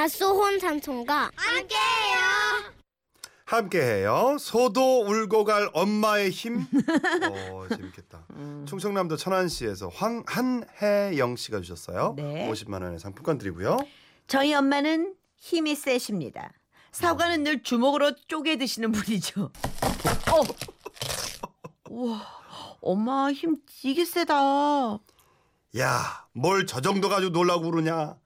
밭소혼 삼촌과 함께해요. 함께해요. 소도 울고 갈 엄마의 힘. 어, 재밌겠다. 음. 충청남도 천안시에서 황 한혜영 씨가 주셨어요. 네. 50만 원의 상품권 드리고요. 저희 엄마는 힘이 세십니다. 사과는 늘 주먹으로 쪼개 드시는 분이죠. 어. 우와, 엄마 힘 되게 세다. 야, 뭘 저 정도 가지고 놀라고 그러냐?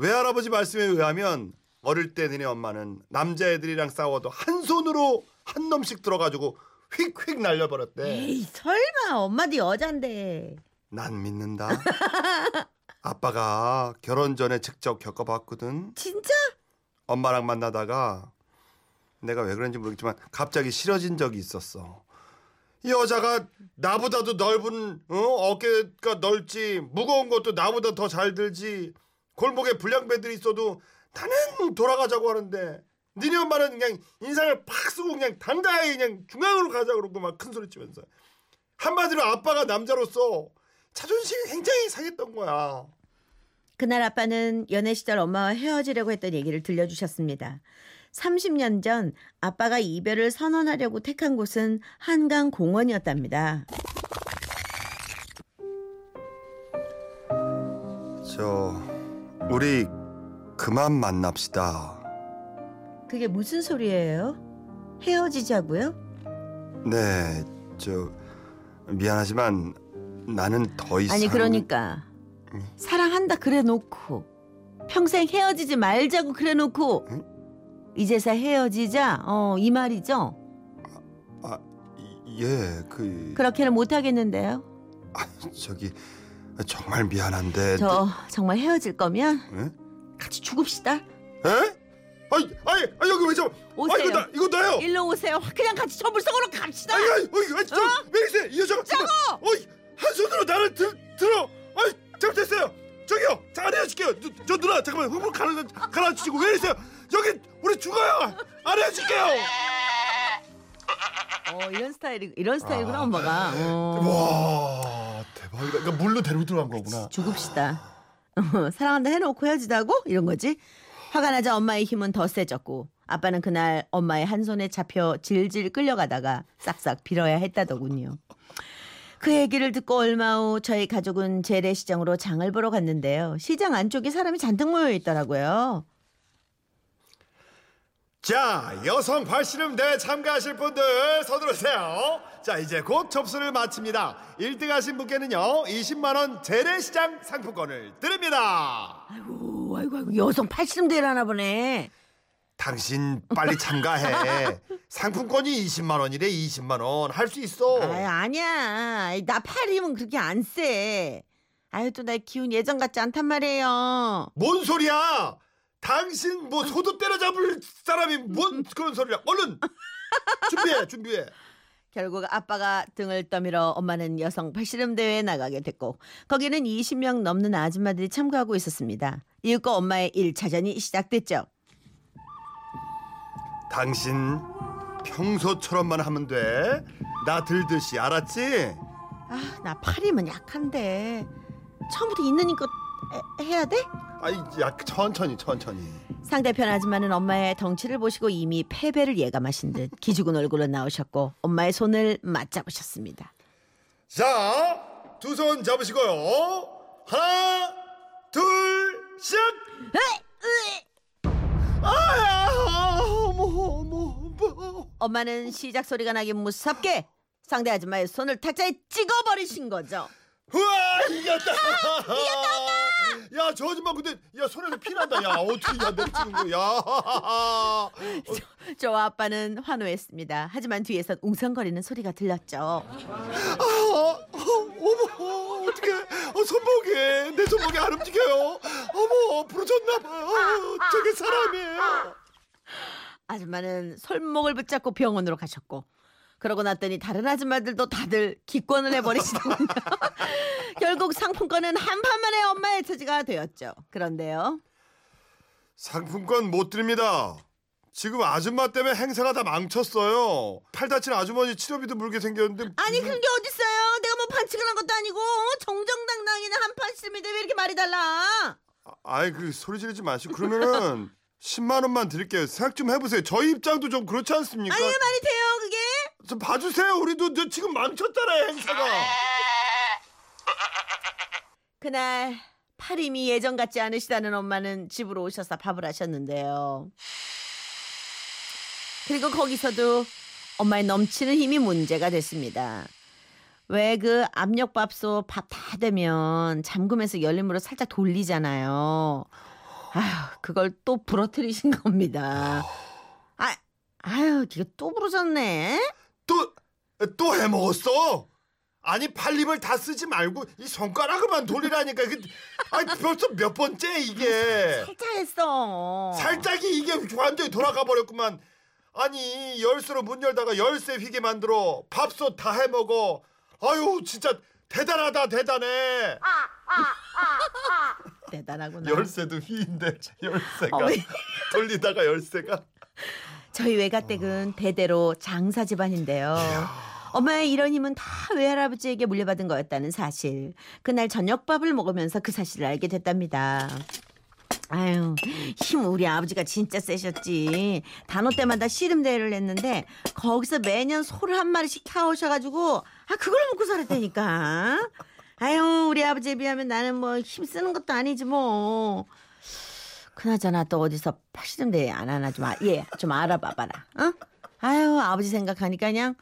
외할아버지 말씀에 의하면 어릴 때 너네 엄마는 남자애들이랑 싸워도 한 손으로 한 놈씩 들어가지고 휙휙 날려버렸대. 에이 설마 엄마도 여잔데. 난 믿는다. 아빠가 결혼 전에 직접 겪어봤거든. 진짜? 엄마랑 만나다가 내가 왜 그런지 모르겠지만 갑자기 싫어진 적이 있었어. 이 여자가 나보다도 넓은 어? 어깨가 넓지 무거운 것도 나보다 더 잘 들지 골목에 불량배들이 있어도 나는 돌아가자고 하는데 니네 엄마는 그냥 인상을 팍 쓰고 그냥 당당하게 그냥 중앙으로 가자 그러고 막 큰 소리 치면서 한마디로 아빠가 남자로서 자존심이 굉장히 상했던 거야. 그날 아빠는 연애 시절 엄마와 헤어지려고 했던 얘기를 들려주셨습니다. 30년 전 아빠가 이별을 선언하려고 택한 곳은 한강 공원이었답니다. 저 우리 그만 만납시다. 그게 무슨 소리예요? 헤어지자고요? 네, 저 미안하지만 나는 더 이상 아니 그러니까 사랑한다 그래 놓고 평생 헤어지지 말자고 그래 놓고 응? 이제서 헤어지자 어 이 말이죠 아, 예, 그 그렇게는 못 하겠는데요 아, 저기 정말 미안한데 저 정말 헤어질 거면 예? 같이 죽읍시다 에? 아이, 아이, 아 여기 왜 저? 아 오세요. 이거 나 이거 나요. 일로 오세요 그냥 같이 저물속으로 갑시다 아이, 아이, 어이, 아이, 저, 왜 이래? 이 여자가 짜고! 어이, 한 손으로 나를 들, 들어. 아이, 잘못했어요. 저기요, 잠깐 헤어질게요. 저, 저 누나, 잠깐만, 훅훅 가라, 가라주시고 왜 이러세요? 여기 우리 죽어요. 안 헤어질게요. 어 이런 스타일이 이런 스타일이구나 아. 엄마가 어. 와, 대박이다. 그러니까 물로 데리고 들어간 거구나. 죽읍시다. 어, 사랑한다 해놓고 헤어지다고? 이런 거지. 화가 나자 엄마의 힘은 더 세졌고 아빠는 그날 엄마의 한 손에 잡혀 질질 끌려가다가 싹싹 빌어야 했다더군요. 그 얘기를 듣고 얼마 후 저희 가족은 재래시장으로 장을 보러 갔는데요. 시장 안쪽에 사람이 잔뜩 모여 있더라고요. 자, 여성 발씨름대회 참가하실 분들 서두르세요. 자, 이제 곧 접수를 마칩니다. 1등 하신 분께는요, 20만원 재래시장 상품권을 드립니다. 아이고, 아이고, 아이고 여성 팔씨름대회를 하나 보네. 당신 빨리 참가해. 상품권이 20만 원이래, 20만 원. 할 수 있어. 아유, 아니야. 나 팔이면 그렇게 안 세. 아유, 또 나 기운 예전 같지 않단 말이에요. 뭔 소리야? 당신 뭐 소도 때려잡을 사람이 뭔 그런 소리야? 얼른 준비해, 준비해. 결국 아빠가 등을 떠밀어 엄마는 여성 팔씨름 대회에 나가게 됐고 거기는 20명 넘는 아줌마들이 참가하고 있었습니다. 이윽고 엄마의 1차전이 시작됐죠. 당신 평소처럼만 하면 돼. 나 들듯이 알았지? 아, 나 팔이면 약한데 처음부터 있는 힘껏 해- 해야 돼? 아이, 야, 천천히, 천천히. 상대편 아줌마는 엄마의 덩치를 보시고 이미 패배를 예감하신 듯 기죽은 얼굴로 나오셨고 엄마의 손을 맞잡으셨습니다. 자, 두 손 잡으시고요. 하나, 둘, 시작! 아야, 어머, 어머, 어머. 엄마는 시작 소리가 나기 무섭게 상대 아줌마의 손을 탁자에 찍어버리신 거죠. 우와, 이겼다! 이겼다, 엄마! 야, 저 아줌마 근데, 야, 손에서 피 난다. 야, 어떻게, 야, 내리치는 거야. 야. 저와 아빠는 환호했습니다. 하지만 뒤에선 웅성거리는 소리가 들렸죠. 아, 어, 어머, 어떡해. 어, 손목이, 내 손목이 안 움직여요. 어머, 부러졌나봐요. 저게 사람이에요. 아줌마는 손목을 붙잡고 병원으로 가셨고 그러고 났더니 다른 아줌마들도 다들 기권을 해버리시더군요. 결국 상품권은 한 판만에 엄마의 처지가 되었죠. 그런데요. 상품권 못 드립니다. 지금 아줌마 때문에 행사가 다 망쳤어요. 팔 다친 아주머니 치료비도 물게 생겼는데. 아니 그런 게 어딨어요. 내가 뭐 반칙을 한 것도 아니고 어? 정정당당이나 한 판씩인데 왜 이렇게 말이 달라. 아, 아이 그 소리 지르지 마시고 그러면은 10만 원만 드릴게요. 생각 좀 해보세요. 저희 입장도 좀 그렇지 않습니까? 아니 말이 돼요 그게? 좀 봐주세요. 우리도 저 지금 망쳤잖아요 행사가. 그날 팔임이 예전 같지 않으시다는 엄마는 집으로 오셔서 밥을 하셨는데요. 그리고 거기서도 엄마의 넘치는 힘이 문제가 됐습니다. 왜 그 압력밥솥 밥 다 되면 잠금해서 열림으로 살짝 돌리잖아요. 아휴, 그걸 또 부러뜨리신 겁니다. 아, 아유, 이거 또 부러졌네. 또 또 해먹었어? 아니 팔림을 다 쓰지 말고 이 손가락을만 돌리라니까. 그, 아니 벌써 몇 번째 이게. 살짝 했어. 살짝이 이게 완전히 돌아가 버렸구만. 아니 열쇠로 문 열다가 열쇠 휘게 만들어 밥솥 다 해먹어. 아유 진짜 대단하다 대단해. 대단하구나. 열쇠도 휘인데 열쇠가 어머니. 돌리다가 열쇠가. 저희 외가댁은 대대로 장사 집안인데요. 엄마의 이런 힘은 다 외할아버지에게 물려받은 거였다는 사실. 그날 저녁밥을 먹으면서 그 사실을 알게 됐답니다. 아유, 힘 우리 아버지가 진짜 세셨지. 단오 때마다 씨름 대회를 했는데 거기서 매년 소를 한 마리씩 키워오셔가지고 아 그걸 먹고 살았다니까. 아유, 우리 아버지에 비하면 나는 뭐 힘 쓰는 것도 아니지 뭐. 그나저나 또 어디서 씨름 대회 안 하나 좀, 아, 예, 좀 알아봐봐라. 어? 아유, 아버지 생각하니까 그냥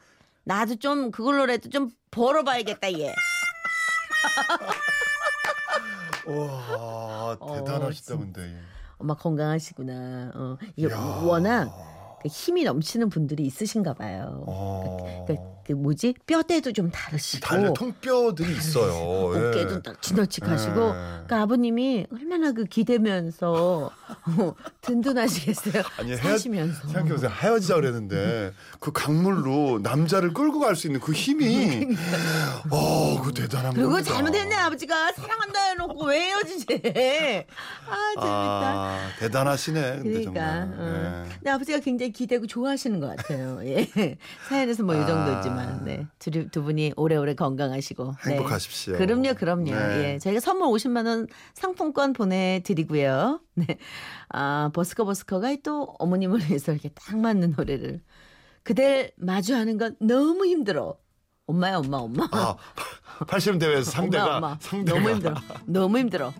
나도 좀 그걸로라도 좀 벌어봐야겠다, 얘. 와 대단하시다 근데. 엄마 건강하시구나. 어, 이게 이야. 워낙 그 힘이 넘치는 분들이 있으신가 봐요. 어. 그, 그 뭐지? 뼈대도 좀 다르시고 달려 통뼈들이 있어요. 예. 어깨도 딱 진얼직하시고 예. 그러니까 아버님이 얼마나 그 기대면서 어, 든든하시겠어요. 아니, 사시면서. 생각해보세요. 헤어지자 그랬는데 그 강물로 남자를 끌고 갈 수 있는 그 힘이 어, 그 대단한 그리고 겁니다. 잘못했네 아버지가 사랑한다 해놓고 왜 헤어지지? 아 재밌다. 아, 대단하시네. 근데 그러니까 정말. 어. 예. 근데 아버지가 굉장히 기대고 좋아하시는 것 같아요. 예. 사연에서 뭐이 아. 정도지만 네. 두, 두 분이 오래오래 건강하시고 네. 행복하십시오. 그럼요, 그럼요. 네. 예, 저희가 선물 50만 원 상품권 보내드리고요. 네, 아 버스커 버스커가 또 어머님을 위해서 이렇게 딱 맞는 노래를 그댈 마주하는 건 너무 힘들어. 엄마야, 엄마, 엄마. 아, 80대 대회에서 상대가 엄마, 엄마. 상대가 너무 힘들어. 너무 힘들어.